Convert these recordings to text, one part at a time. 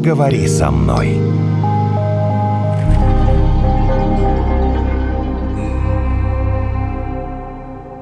поговори со мной.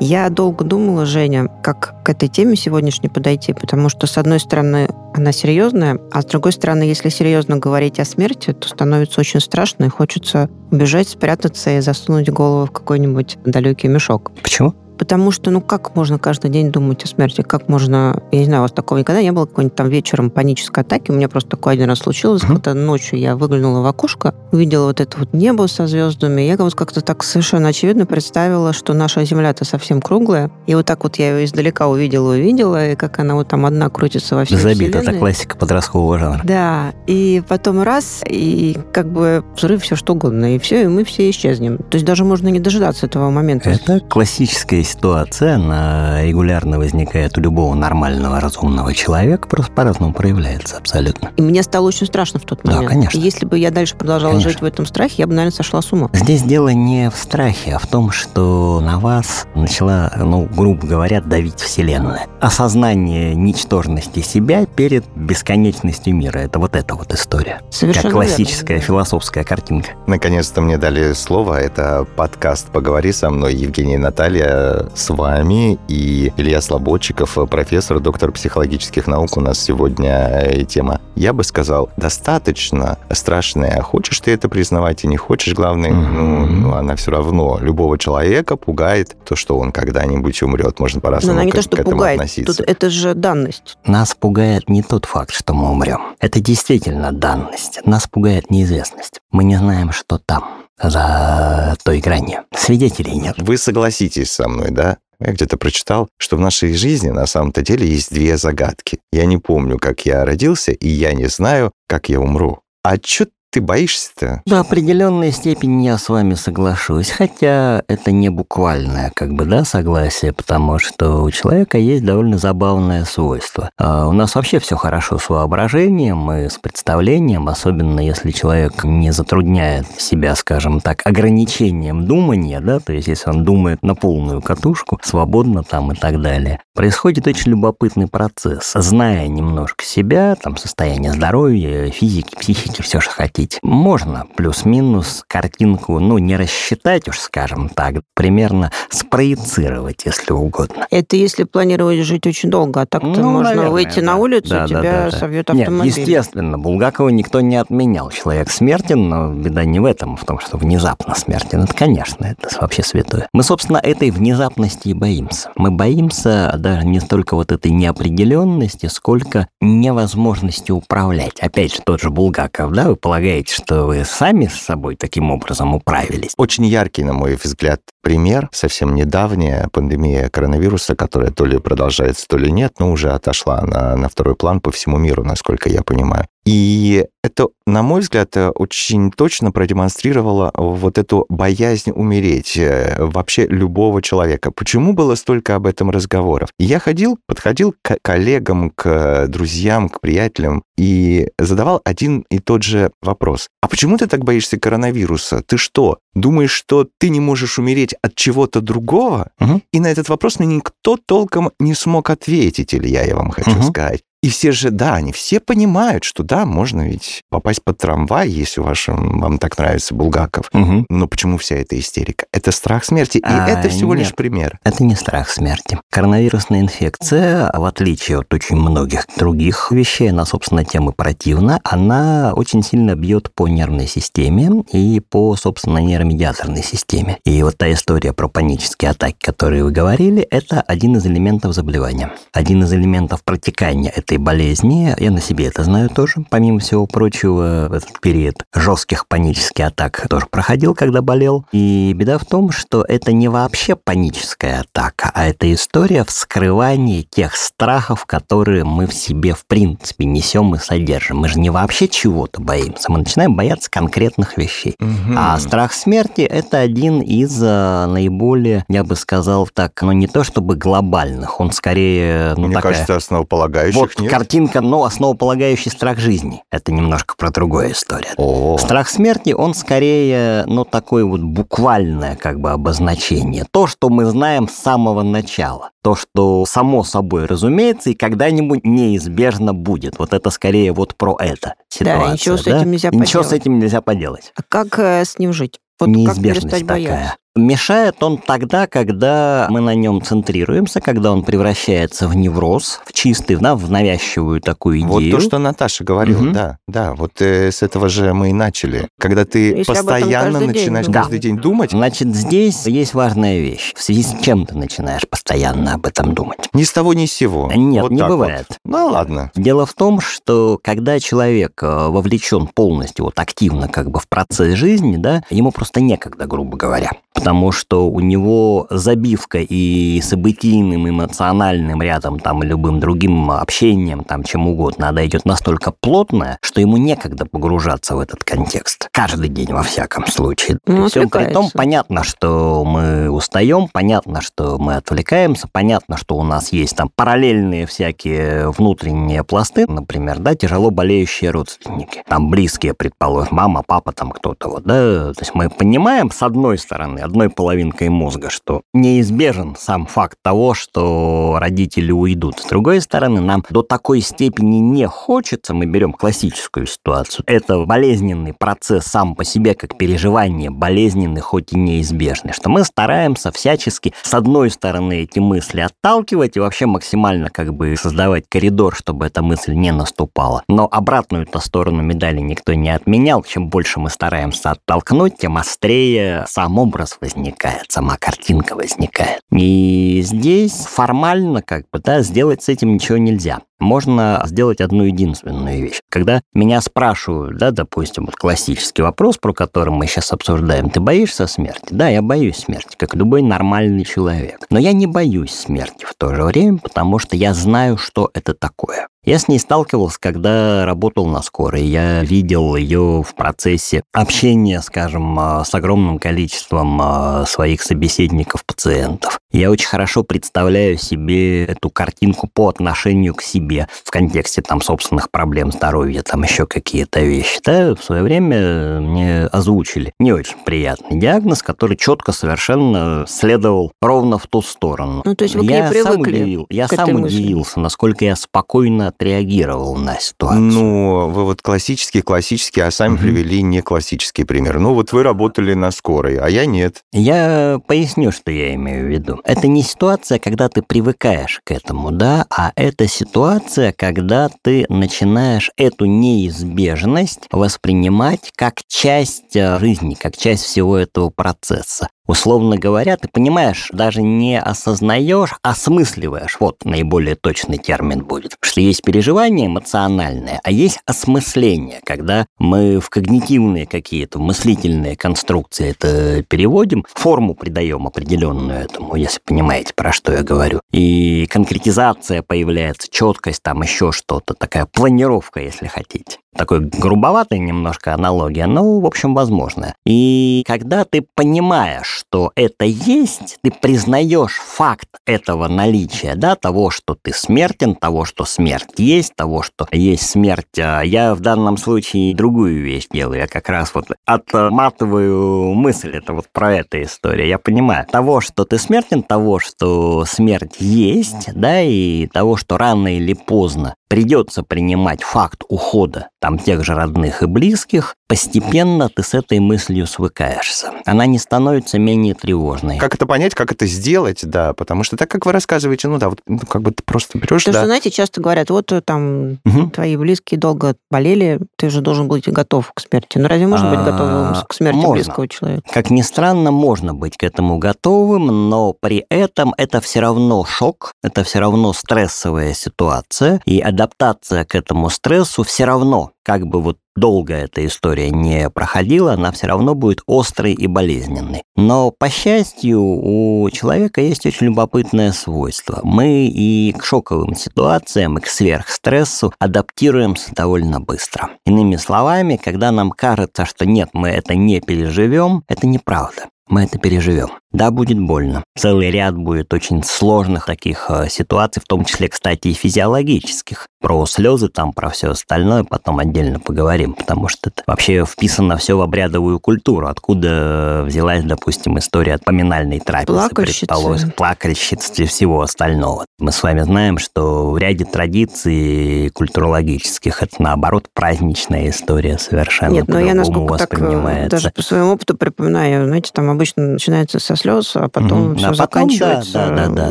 Я долго думала, Женя, как к этой теме сегодняшней подойти, потому что, с одной стороны, она серьезная, а с другой стороны, если серьезно говорить о смерти, то становится очень страшно, и хочется убежать, спрятаться и засунуть голову в какой-нибудь далекий мешок. Почему? Потому что, ну, как можно каждый день думать о смерти? Как можно... Я не знаю, у вас такого никогда не было, какой-нибудь там вечером панической атаки. У меня просто такое один раз случилось, mm-hmm. когда ночью я выглянула в окошко, увидела вот это вот небо со звездами. Я вот как-то так совершенно очевидно представила, что наша Земля-то совсем круглая. И вот так вот я ее издалека увидела, увидела, и как она вот там одна крутится во всей Забита, это классика подросткового жанра. Да. И потом раз, и как бы взрыв, все что угодно, и все, и мы все исчезнем. То есть даже можно не дожидаться этого момента. Это классическая ситуация, она регулярно возникает у любого нормального, разумного человека, просто по-разному проявляется абсолютно. И мне стало очень страшно в тот момент. Да, конечно. Если бы я дальше продолжала конечно. жить в этом страхе, я бы, наверное, сошла с ума. Здесь дело не в страхе, а в том, что на вас начала, ну, грубо говоря, давить Вселенная. Осознание ничтожности себя перед бесконечностью мира. Это вот эта вот история. Совершенно как классическая верно. философская картинка. Наконец-то мне дали слово. Это подкаст «Поговори со мной». Евгений и Наталья с вами и Илья Слободчиков, профессор, доктор психологических наук. У нас сегодня тема, я бы сказал, достаточно страшная. Хочешь ты это признавать и не хочешь, главное, mm-hmm. ну, ну, она все равно любого человека пугает то, что он когда-нибудь умрет. Можно по-разному Но не к, то, что к этому пугает. относиться. Тут это же данность. Нас пугает не тот факт, что мы умрем. Это действительно данность. Нас пугает неизвестность. Мы не знаем, что там за той гранью. Свидетелей нет. Вы согласитесь со мной, да? Я где-то прочитал, что в нашей жизни на самом-то деле есть две загадки. Я не помню, как я родился, и я не знаю, как я умру. А что ты боишься-то? До определенной степени я с вами соглашусь, хотя это не буквальное, как бы, да, согласие, потому что у человека есть довольно забавное свойство. А у нас вообще все хорошо с воображением и с представлением, особенно если человек не затрудняет себя, скажем так, ограничением думания, да, то есть если он думает на полную катушку, свободно там и так далее. Происходит очень любопытный процесс. Зная немножко себя, там, состояние здоровья, физики, психики, все, что хотите, хотите. Можно плюс-минус картинку, ну, не рассчитать уж, скажем так, примерно спроецировать, если угодно. Это если планировать жить очень долго, а так-то ну, можно наверное, выйти да. на улицу, да, тебя да, да, совьет автомобиль. Нет, естественно, Булгакова никто не отменял. Человек смертен, но беда не в этом, в том, что внезапно смертен. Это, конечно, это вообще святое. Мы, собственно, этой внезапности и боимся. Мы боимся даже не столько вот этой неопределенности, сколько невозможности управлять. Опять же, тот же Булгаков, да, вы полагаете, полагаете, что вы сами с собой таким образом управились? Очень яркий, на мой взгляд, пример. Совсем недавняя пандемия коронавируса, которая то ли продолжается, то ли нет, но уже отошла на, на второй план по всему миру, насколько я понимаю. И это, на мой взгляд, очень точно продемонстрировало вот эту боязнь умереть э, вообще любого человека. Почему было столько об этом разговоров? Я ходил, подходил к коллегам, к друзьям, к приятелям и задавал один и тот же вопрос. А почему ты так боишься коронавируса? Ты что, думаешь, что ты не можешь умереть от чего-то другого? Угу. И на этот вопрос мне никто толком не смог ответить, Илья, я вам хочу угу. сказать. И все же, да, они все понимают, что да, можно ведь попасть под трамвай, если вашим, вам так нравится Булгаков. Угу. Но почему вся эта истерика? Это страх смерти, и а, это всего нет, лишь пример. Это не страх смерти. Коронавирусная инфекция, в отличие от очень многих других вещей, она, собственно, тем и противна, она очень сильно бьет по нервной системе и по, собственно, нейромедиаторной системе. И вот та история про панические атаки, которые вы говорили, это один из элементов заболевания. Один из элементов протекания этой болезни, я на себе это знаю тоже, помимо всего прочего, в этот период жестких панических атак тоже проходил, когда болел. И беда в том, что это не вообще паническая атака, а это история вскрывания тех страхов, которые мы в себе в принципе несем и содержим. Мы же не вообще чего-то боимся, мы начинаем бояться конкретных вещей. Угу. А страх смерти – это один из э, наиболее, я бы сказал так, ну не то чтобы глобальных, он скорее... Ну, Мне такая... кажется, основополагающих вот Нет? Картинка, но основополагающий страх жизни. Это немножко про другую историю. О. Страх смерти, он скорее, ну, такое вот буквальное как бы обозначение. То, что мы знаем с самого начала. То, что само собой разумеется и когда-нибудь неизбежно будет. Вот это скорее вот про это ситуация. Да, ничего с да? этим нельзя Ничего поделать. с этим нельзя поделать. А как э, с ним жить? Вот как Неизбежность перестать такая. бояться? Мешает он тогда, когда мы на нем центрируемся, когда он превращается в невроз, в чистый, да, в навязчивую такую идею. Вот то, что Наташа говорила, Мгм. да, да, вот э, с этого же мы и начали. Когда ты Если постоянно каждый день начинаешь думать. каждый день думать, Значит, здесь есть важная вещь. В связи с чем ты начинаешь постоянно об этом думать? ни с того ни с сего. Нет, Вот не так вот. бывает. Ну ладно. Дело в том, что когда человек э, вовлечен полностью, вот активно как бы в процесс жизни, да, ему просто некогда, грубо говоря. Потому что у него забивка и событийным, эмоциональным рядом, там, любым другим общением, там, чем угодно, она идет настолько плотная, что ему некогда погружаться в этот контекст. Каждый день, во всяком случае. Ну, При всем при том, понятно, что мы устаем, понятно, что мы отвлекаемся, понятно, что у нас есть там параллельные всякие внутренние пласты, например, да, тяжело болеющие родственники, там близкие, предположим, мама, папа, там кто-то, вот, да, то есть мы понимаем с одной стороны, одной половинкой мозга, что неизбежен сам факт того, что родители уйдут. С другой стороны, нам до такой степени не хочется, мы берем классическую ситуацию, это болезненный процесс сам по себе, как переживание, болезненный, хоть и неизбежный, что мы стараемся всячески, с одной стороны, эти мысли отталкивать и вообще максимально как бы создавать коридор, чтобы эта мысль не наступала. Но обратную-то сторону медали никто не отменял. Чем больше мы стараемся оттолкнуть, тем острее сам образ возникает, сама картинка возникает. И здесь формально как бы, да, сделать с этим ничего нельзя. Можно сделать одну единственную вещь. Когда меня спрашивают, да, допустим, вот классический вопрос, про который мы сейчас обсуждаем, ты боишься смерти? Да, я боюсь смерти, как любой нормальный человек. Но я не боюсь смерти в то же время, потому что я знаю, что это такое. Я с ней сталкивался, когда работал на скорой. Я видел ее в процессе общения, скажем, а, с огромным количеством а, своих собеседников-пациентов. Я очень хорошо представляю себе эту картинку по отношению к себе в контексте там собственных проблем здоровья, там еще какие-то вещи. Да, в свое время мне озвучили не очень приятный диагноз, который четко совершенно следовал ровно в ту сторону. Ну, то есть вы к ней я сам привыкли удивил, я сам мысли? удивился, насколько я спокойно отреагировал на ситуацию. Ну, вы вот классический, классический, а сами Мгм. привели не классический пример. Ну, вот вы работали на скорой, а я нет. Я поясню, что я имею в виду. Это не ситуация, когда ты привыкаешь к этому, да, а это ситуация, когда ты начинаешь эту неизбежность воспринимать как часть э, жизни, как часть всего этого процесса. Условно говоря, ты понимаешь, даже не осознаешь, осмысливаешь. Вот наиболее точный термин будет. Что есть переживание эмоциональное, а есть осмысление, когда мы в когнитивные какие-то мыслительные конструкции это переводим, форму придаем определенную этому, если понимаете, про что я говорю. И конкретизация появляется, четкость, там еще что-то, такая планировка, если хотите. Такой грубоватая немножко аналогия, но, в общем, возможно. И когда ты понимаешь, что это есть, ты признаешь факт этого наличия, да, того, что ты смертен, того, что смерть есть, того, что есть смерть. А Я в данном случае другую вещь делаю. Я как раз вот отматываю мысль, это вот про эту историю. Я понимаю, того, что ты смертен, того, что смерть есть, да, и того, что рано или поздно придется принимать факт ухода там тех же родных и близких, постепенно ты с этой мыслью свыкаешься. Она не становится менее тревожной. Как это понять, как это сделать, да, потому что так, как вы рассказываете, ну да, вот ну, как бы ты просто берешь, Потому да, что, знаете, часто говорят, вот э, там Мгм. твои близкие долго болели, ты же должен быть готов к смерти. Ну разве можно быть А, готовым к смерти можно. близкого человека? Как ни странно, можно быть к этому готовым, но при этом это все равно шок, это все равно стрессовая ситуация, и адаптация к этому стрессу все равно, как бы вот долго эта история не проходила, она все равно будет острой и болезненной. Но, по счастью, у человека есть очень любопытное свойство. Мы и к шоковым ситуациям, и к сверхстрессу адаптируемся довольно быстро. Иными словами, когда нам кажется, что нет, мы это не переживем, это неправда. Мы это переживем. Да, будет больно. Целый ряд будет очень сложных таких э, ситуаций, в том числе, кстати, и физиологических. Про слезы там, про все остальное потом отдельно поговорим, потому что это вообще вписано все в обрядовую культуру. Откуда взялась, допустим, история от поминальной трапезы, предположим, плакальщицы и всего остального. Мы с вами знаем, что в ряде традиций культурологических это, наоборот, праздничная история совершенно Нет, но я насколько так э, даже по своему опыту припоминаю, знаете, там обычно начинается со слез, а потом угу. все а потом, заканчивается. Да, да, да,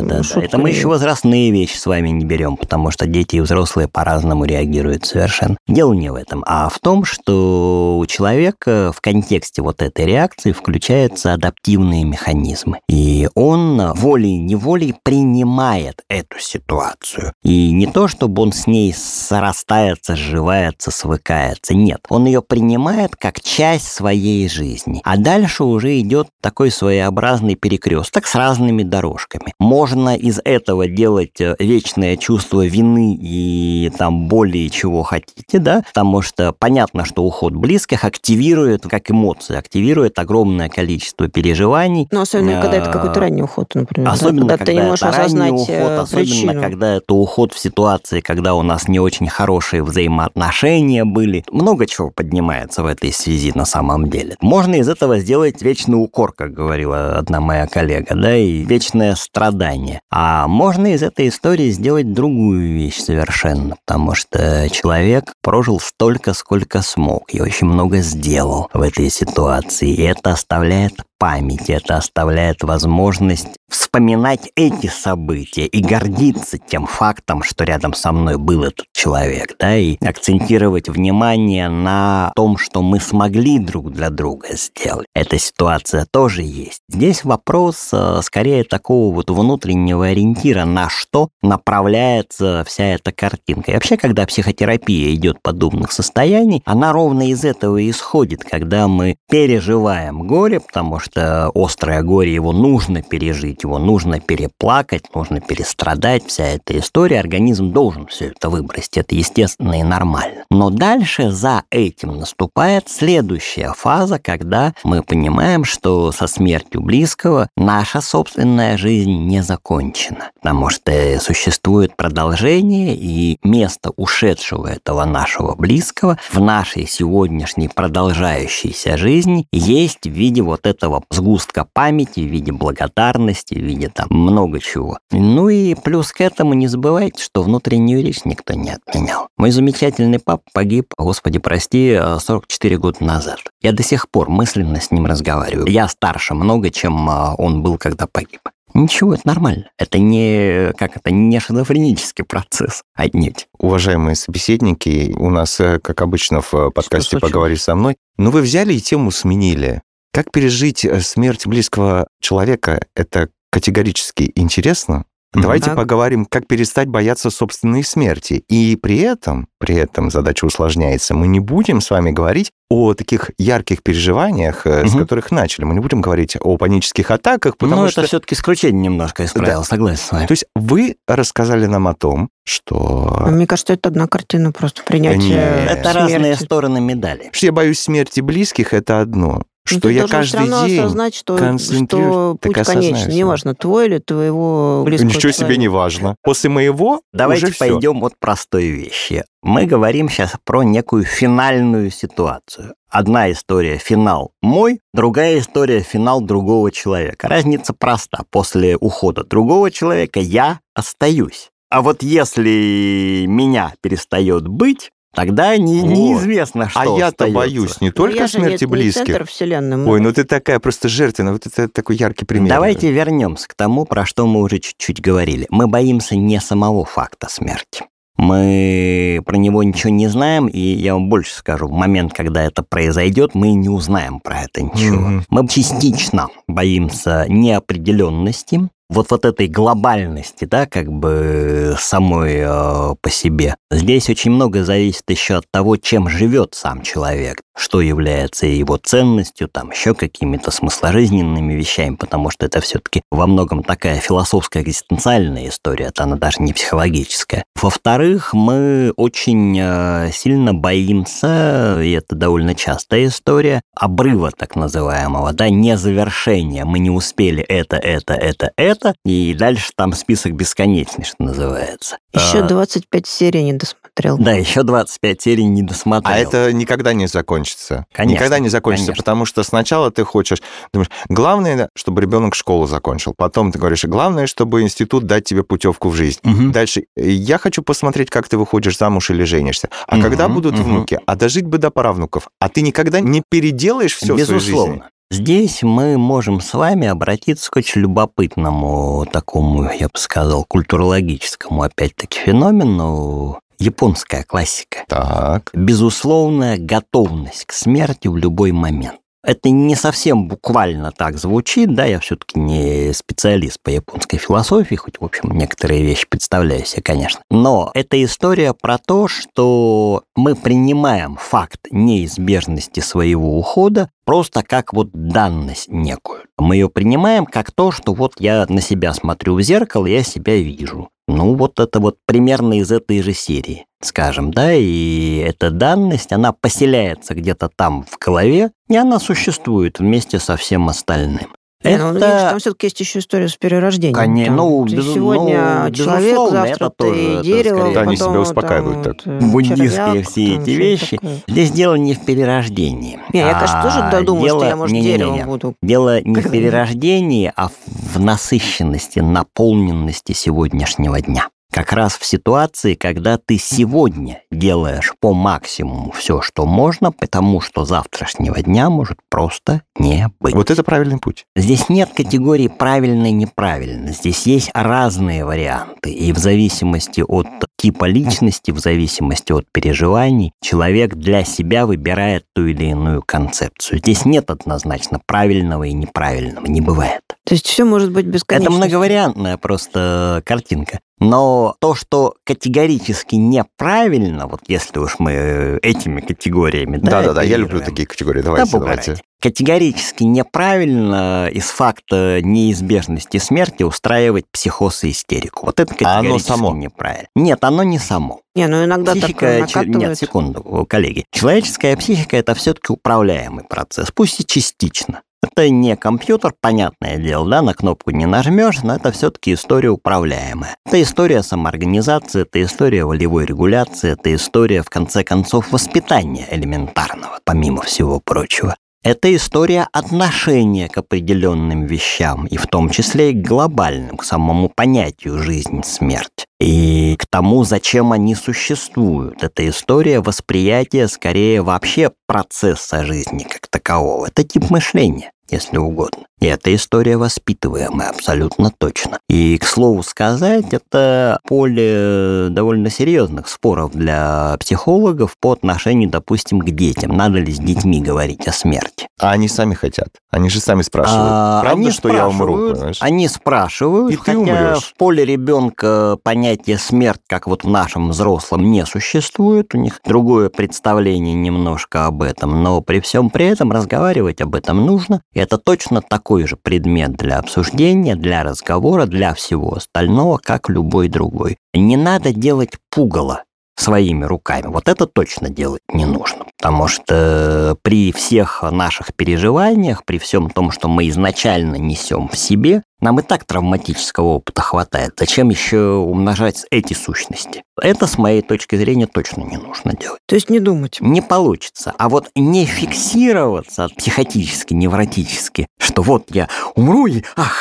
да, да. Это мы еще возрастные вещи с вами не берем, потому что дети и взрослые по-разному реагируют совершенно. Дело не в этом, а в том, что у человека в контексте вот этой реакции включаются адаптивные механизмы. И он волей-неволей принимает эту ситуацию. И не то, чтобы он с ней срастается, сживается, свыкается. Нет, он ее принимает как часть своей жизни. А дальше уже идет такой своеобразный перекресток с разными дорожками. Можно из этого делать э, вечное чувство вины и там боли, чего хотите, да, потому что понятно, что уход близких активирует, как эмоции, активирует огромное количество переживаний. Ну, особенно, когда это какой-то ранний уход, например. Особенно, да? когда, когда ты не можешь это ранний уход, э, особенно, когда это уход в ситуации, когда у нас не очень хорошие взаимоотношения были. Много чего поднимается в этой связи на самом деле. Можно из этого сделать вечный укор, как говорила одна моя коллега, да, и вечное страдание. А можно из этой истории сделать другую вещь совершенно, потому что человек прожил столько, сколько смог, и очень много сделал в этой ситуации, и это оставляет память, это оставляет возможность вспоминать эти события и гордиться тем фактом, что рядом со мной был этот человек, да, и акцентировать внимание на том, что мы смогли друг для друга сделать. Эта ситуация тоже есть. Здесь вопрос э, скорее такого вот внутреннего ориентира, на что направляется вся эта картинка. И вообще, когда психотерапия идет подобных состояний, она ровно из этого и исходит, когда мы переживаем горе, потому что острое горе его нужно пережить, его нужно переплакать, нужно перестрадать, вся эта история, организм должен все это выбросить, это естественно и нормально. Но дальше за этим наступает следующая фаза, когда мы понимаем, что со смертью близкого наша собственная жизнь не закончена, потому что существует продолжение и место ушедшего этого нашего близкого в нашей сегодняшней продолжающейся жизни есть в виде вот этого сгустка памяти, в виде благодарности, в виде там много чего. Ну и плюс к этому не забывайте, что внутреннюю речь никто не отменял. Мой замечательный пап погиб, господи прости, 44 года назад. Я до сих пор мысленно с ним разговариваю. Я старше много, чем а, он был, когда погиб. Ничего, это нормально. Это не, как это, не шизофренический процесс отнюдь. Уважаемые собеседники, у нас, э, как обычно в э, подкасте «Поговори со мной», ну вы взяли и тему сменили. Как пережить э, смерть близкого человека, это категорически интересно. Давайте так. поговорим, как перестать бояться собственной смерти. И при этом, при этом задача усложняется. Мы не будем с вами говорить о таких ярких переживаниях, угу. с которых начали. Мы не будем говорить о панических атаках, потому Но что... это все-таки исключение немножко из правил, да. согласен с вами. То есть вы рассказали нам о том, что... Мне кажется, это одна картина просто принятия Это смерти. разные стороны медали. Что я боюсь смерти близких, это одно что я каждый все равно день осознать, что, что путь конечен. Неважно, твой или твоего близкого Ничего человека. себе не важно. После моего Давайте уже пойдем все. от простой вещи. Мы говорим сейчас про некую финальную ситуацию. Одна история – финал мой, другая история – финал другого человека. Разница проста. После ухода другого человека я остаюсь. А вот если меня перестает быть, Тогда не, вот. неизвестно, что А я-то боюсь не только я смерти близких. Не центр вселенной. Ой, ну ты такая просто жертвенная. Вот это такой яркий пример. Давайте вернемся к тому, про что мы уже чуть-чуть говорили. Мы боимся не самого факта смерти. Мы про него ничего не знаем, и я вам больше скажу, в момент, когда это произойдет, мы не узнаем про это ничего. Mm-hmm. Мы частично боимся неопределенности, вот, вот этой глобальности, да, как бы самой э, по себе. Здесь очень много зависит еще от того, чем живет сам человек. Что является его ценностью, там еще какими-то смысложизненными вещами, потому что это все-таки во многом такая философская экзистенциальная история, это она даже не психологическая. Во-вторых, мы очень э, сильно боимся, и это довольно частая история, обрыва так называемого, да, не завершения. Мы не успели это, это, это, это, и дальше там список бесконечный, что называется. Еще 25 а, серий не досмотрел. Да, еще 25 серий не досмотрел. А это никогда не закончится. Конечно. Никогда не закончится, конечно. потому что сначала ты хочешь, думаешь, главное, чтобы ребенок школу закончил. Потом ты говоришь, главное, чтобы институт дать тебе путевку в жизнь. Угу. Дальше, я хочу посмотреть, как ты выходишь замуж или женишься. А Мгм, когда будут мгм. внуки? А дожить бы до правнуков. А ты никогда не переделаешь все в своей жизни. Безусловно. Здесь мы можем с вами обратиться к очень любопытному такому, я бы сказал, культурологическому, опять-таки, феномену. Японская классика. Так. Безусловная готовность к смерти в любой момент. Это не совсем буквально так звучит, да, я все-таки не специалист по японской философии, хоть, в общем, некоторые вещи представляю себе, конечно. Но это история про то, что мы принимаем факт неизбежности своего ухода просто как вот данность некую. Мы ее принимаем как то, что вот я на себя смотрю в зеркало, я себя вижу. Ну, вот это вот примерно из этой же серии, скажем, да, и эта данность, она поселяется где-то там в голове, и она существует вместе со всем остальным. Не, ну, видишь, там все-таки есть еще история с перерождением. Коне- Там ну, ты безу- сегодня ну, человек, безусловно, завтра это ты тоже, это дерево, скорее- Да, они потом себя успокаивают там так. Буддистские червяк, все эти вещи. такое. Здесь дело не в перерождении. Не, я, конечно, тоже а додумала, что дело- я, может, не-не-не-не. деревом буду. Дело не в перерождении, а в насыщенности, наполненности сегодняшнего дня. Как раз в ситуации, когда ты сегодня делаешь по максимуму все, что можно, потому что завтрашнего дня может просто не быть. Вот это правильный путь. Здесь нет категории правильно и неправильно. Здесь есть разные варианты. И в зависимости от типа личности, в зависимости от переживаний, человек для себя выбирает ту или иную концепцию. Здесь нет однозначно правильного и неправильного. Не бывает. То есть все может быть бесконечно. Это многовариантная просто картинка. Но то, что категорически неправильно, вот если уж мы э, этими категориями... Да-да-да, я люблю такие категории. да, Давайте, бугорайте. давайте. Категорически неправильно из факта неизбежности смерти устраивать психоз и истерику. Вот это А оно категорически само? неправильно. Нет, оно не само. Не, ну иногда Психика, такое нет, секунду, коллеги. Человеческая психика это все-таки управляемый процесс, пусть и частично. Это не компьютер, понятное дело, да, на кнопку не нажмешь, но это все-таки история управляемая. Это история самоорганизации, это история волевой регуляции, это история, в конце концов, воспитания элементарного, помимо всего прочего. Это история отношения к определенным вещам, и в том числе и к глобальным, к самому понятию жизнь-смерть, и к тому, зачем они существуют. Это история восприятия скорее вообще процесса жизни как такового. Это тип мышления если угодно. И эта история воспитываемая, абсолютно точно. И, к слову сказать, это поле довольно серьезных споров для психологов по отношению, допустим, к детям. Надо ли с детьми говорить о смерти? А они сами хотят. Они же сами спрашивают. А, Правда, они что я умру? понимаешь? Они спрашивают, И ты умрешь. в поле ребенка понятие смерть, как вот в нашем взрослом, не существует. У них другое представление немножко об этом. Но при всем при этом разговаривать об этом нужно. И это точно такой же предмет для обсуждения, для разговора, для всего остального, как любой другой. Не надо делать пугало своими руками. Вот это точно делать не нужно. Потому что при всех наших переживаниях, при всем том, что мы изначально несем в себе, нам и так травматического опыта хватает. Зачем еще умножать эти сущности? Это, с моей точки зрения, точно не нужно делать. То есть не думать. Не получится. А вот не фиксироваться психотически, невротически, что вот я умру и ах,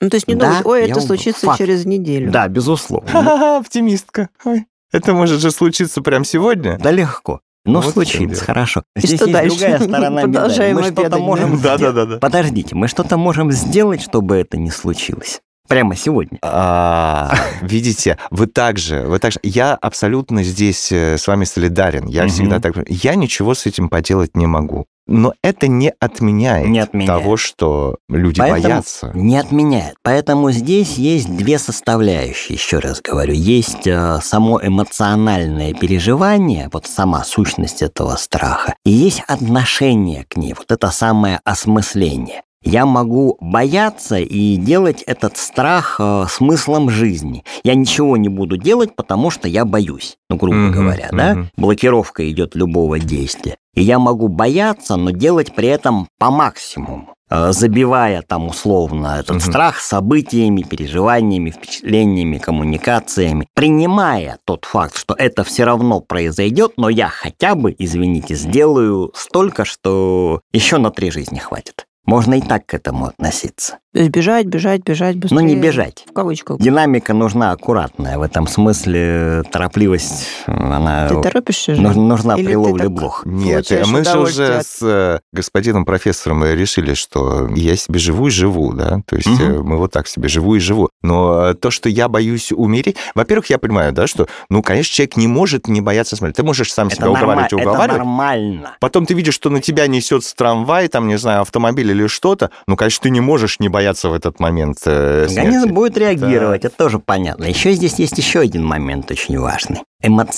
Ну, то есть не Да, думать, ой, это случится Факт. через неделю. да, безусловно. Ха-ха, оптимистка. Ой, Это может же случиться прямо сегодня. Да легко. Ну, Вот случится, хорошо. И Здесь что есть дальше? другая сторона медали. Мы что-то да? можем Да, да, сделать. да, да. Подождите, мы что-то можем сделать, чтобы это не случилось. Прямо сегодня. А, видите, вы также, вы также. Я абсолютно здесь э, с вами солидарен. Я Мгм. всегда так. Я ничего с этим поделать не могу. Но это не отменяет, Не отменяет. того, что люди Поэтому боятся. Не отменяет. Поэтому здесь есть две составляющие, еще раз говорю. Есть э, само эмоциональное переживание, вот сама сущность этого страха, и есть отношение к ней, вот это самое осмысление. Я могу бояться и делать этот страх э, смыслом жизни. Я ничего не буду делать, потому что я боюсь, ну, грубо Мгм, говоря, да? мгм. Блокировка идет любого действия. И я могу бояться, но делать при этом по максимуму, э, забивая там условно этот Мгм. страх событиями, переживаниями, впечатлениями, коммуникациями, принимая тот факт, что это все равно произойдет, но я хотя бы, извините, сделаю столько, что еще на три жизни хватит. Можно и так к этому относиться. То есть бежать, бежать, бежать быстрее. Но не бежать. В кавычках. Динамика нужна аккуратная. В этом смысле торопливость, она Ты торопишься же? нужна, нужна Или при ловле блох. Нет, мы же уже от- с э, господином профессором решили, что я себе живу и живу, да, то есть э, мы вот так себе живу и живу. Но э, то, что я боюсь умереть, во-первых, я понимаю, да, что, ну, конечно, человек не может не бояться смерти. Ты можешь сам Это, себя норма- уговаривать и это уговаривать. нормально. Потом ты видишь, что на тебя несет трамвай, там, не знаю, автомобиль или что-то. Ну, конечно, ты не можешь не бояться в этот момент э, Организм смерти. будет реагировать, это тоже понятно. Еще здесь есть еще один момент очень важный.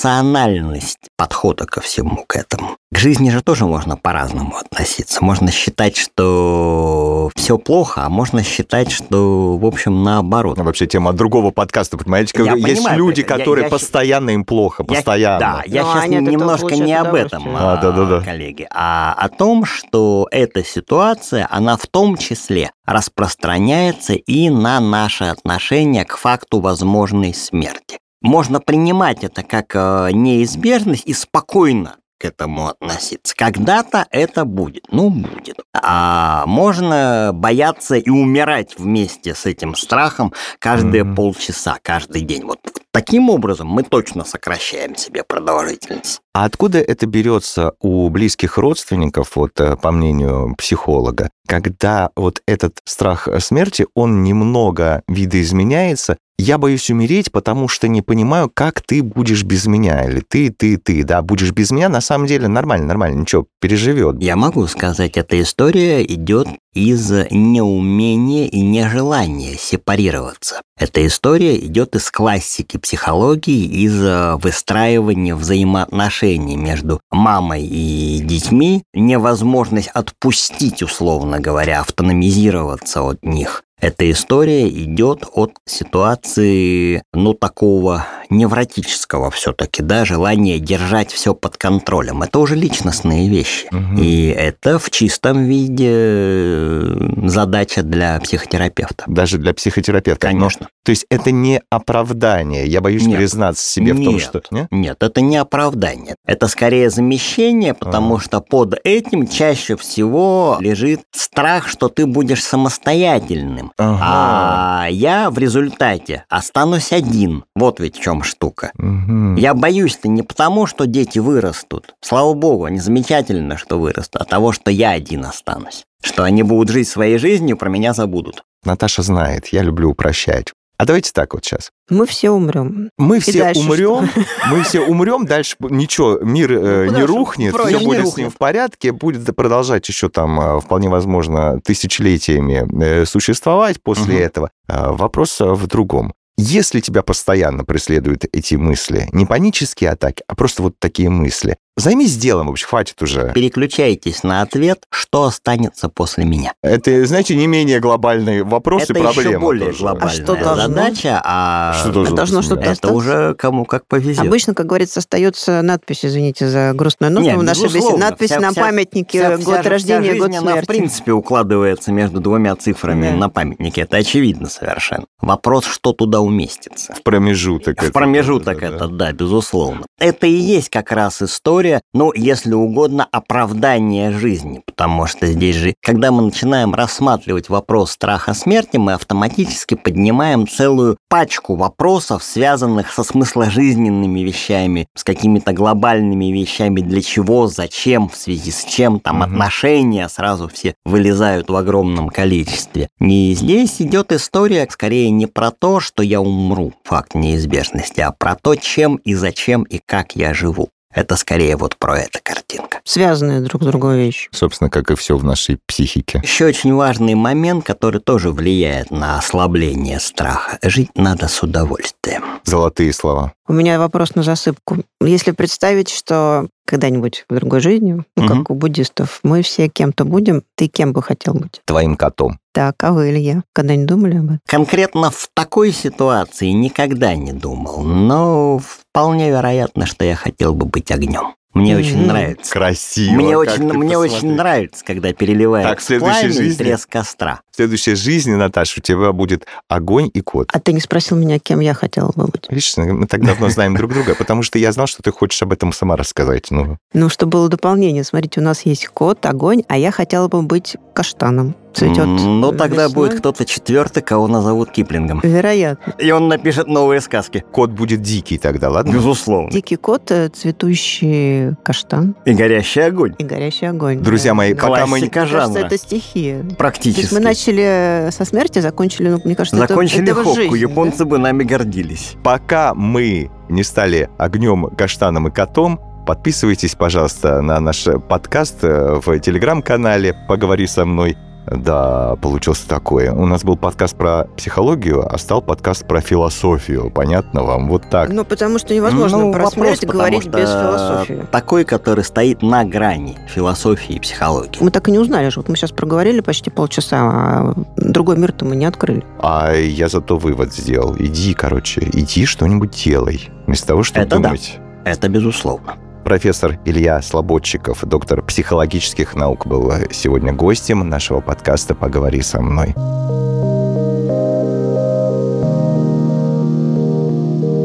Эмоциональность подхода ко всему к этому. К жизни же тоже можно по-разному относиться. Можно считать, что все плохо, а можно считать, что, в общем, наоборот. Ну, Вообще тема другого подкаста, понимаете? Я есть понимаю, люди, я- которые я- постоянно им плохо, Я- постоянно. да, я Ну, сейчас этого немножко не об этом, а, А, да-да-да. коллеги, а о том, что эта ситуация, она в том числе распространяется и на наше отношение к факту возможной смерти. Можно принимать это как э, неизбежность и спокойно к этому относиться. Когда-то это будет. Ну, будет. А можно бояться и умирать вместе с этим страхом каждые Мгм. полчаса, каждый день. Вот таким образом мы точно сокращаем себе продолжительность. А откуда это берется у близких родственников, вот э, по мнению психолога, когда вот этот страх смерти, он немного видоизменяется, я боюсь умереть, потому что не понимаю, как ты будешь без меня. Или ты, ты, ты, да, будешь без меня. На самом деле нормально, нормально, ничего, переживет. Я могу сказать, эта история идет из неумения и нежелания сепарироваться. Эта история идет из классики психологии, из выстраивания взаимоотношений между мамой и детьми, невозможность отпустить, условно говоря, автономизироваться от них. Эта история идет от ситуации, ну, такого невротического все-таки, да, желания держать все под контролем. Это уже личностные вещи. Мгм. И это в чистом виде э, задача для психотерапевта. Даже для психотерапевта. Но- Конечно. то есть это не оправдание. Я боюсь Нет. признаться себе в том, Нет. что... Не? Нет, это не оправдание. Это скорее замещение, потому Ага. что под этим чаще всего лежит страх, что ты будешь самостоятельным. Ага. А я в результате останусь один. Вот ведь в чем штука. Мгм. Я боюсь-то не потому, что дети вырастут. Слава богу, они замечательно, что вырастут, а того, что я один останусь. Что они будут жить своей жизнью, про меня забудут. Наташа знает, я люблю упрощать. А давайте так вот сейчас. Мы все умрем. Мы все дальше умрем, мы все умрем, дальше ничего, мир э, Ну, не рухнет, проще? все Не будет с рухнет. ним в порядке, будет продолжать еще там, э, вполне возможно, тысячелетиями э, существовать после Мгм. этого. А Вопрос в другом. Если тебя постоянно преследуют эти мысли, не панические атаки, а просто вот такие мысли, займись делом вообще, хватит уже. Переключайтесь на ответ, что останется после меня. Это, знаете, не менее глобальный вопрос это и проблема еще более тоже. глобальная А что должно? задача, а Что должно Должно что-то это остаться? уже кому как повезет. Обычно, как говорится, остается надпись, извините за грустную ноту в нашей беседе. безусловно. Надпись Вся- на вся- памятнике Вся- год вся рождения, вся год жизнь, она, смерти. в принципе, укладывается между двумя цифрами Да. на памятнике. Это очевидно совершенно. Вопрос, что туда уместится. В промежуток. В это, промежуток да, да, это, да, безусловно. Это и есть как раз история история, ну, если угодно, оправдание жизни, потому что здесь же, когда мы начинаем рассматривать вопрос страха смерти, мы автоматически поднимаем целую пачку вопросов, связанных со смысложизненными вещами, с какими-то глобальными вещами, для чего, зачем, в связи с чем, там, угу. отношения сразу все вылезают в огромном количестве. И здесь идет история скорее не про то, что я умру, факт неизбежности, а про то, чем и зачем и как я живу. Это скорее вот про это картинка. Связанные друг с другой вещи. Собственно, как и все в нашей психике. Еще очень важный момент, который тоже влияет на ослабление страха. Жить надо с удовольствием. Золотые слова. У меня вопрос на засыпку. Если представить, что когда-нибудь в другой жизни, ну, угу. как у буддистов, мы все кем-то будем, ты кем бы хотел быть? Твоим котом. Так, а вы, Илья, когда-нибудь думали об этом? Конкретно в такой ситуации никогда не думал, но вполне вероятно, что я хотел бы быть огнем. Мне mm-hmm. очень нравится. Красиво. Мне очень, мне очень нравится, когда переливается так, следующей жизни, треск костра. Следующей жизни, Наташа, у тебя будет огонь и кот. А ты не спросил меня, кем я хотела бы быть? Видишь, мы так давно знаем друг друга, потому что я знал, что ты хочешь об этом сама рассказать. Ну, ну что было дополнение. Смотрите, у нас есть кот, огонь, а я хотела бы быть каштаном цветет. Ну, тогда весной. будет кто-то четвертый, кого назовут Киплингом. Вероятно. И он напишет новые сказки. Кот будет дикий тогда, ладно? Безусловно. Дикий кот, э, цветущий каштан. И горящий огонь. И горящий огонь. Друзья да. мои, пока мы... Мне кажется, это стихия. Практически. То есть мы начали со смерти, закончили, ну, мне кажется, закончили это, это Хокку. Японцы да? бы нами гордились. Пока мы не стали огнем, каштаном и котом, Подписывайтесь, пожалуйста, на наш подкаст э, в телеграм-канале «Поговори со мной». Да, получился такое. У нас был подкаст про психологию, а стал подкаст про философию. Понятно вам? Вот так. Ну, потому что невозможно ну, про смерть говорить без философии. Такой, который стоит на грани философии и психологии. Мы так и не узнали же. Вот мы сейчас проговорили почти полчаса, а другой мир-то мы не открыли. А я зато вывод сделал. Иди, короче, иди что-нибудь делай. Вместо того, чтобы Это думать. Да. Это безусловно. Профессор Илья Слободчиков, доктор психологических наук, был сегодня гостем нашего подкаста «Поговори со мной».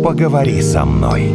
«Поговори со мной»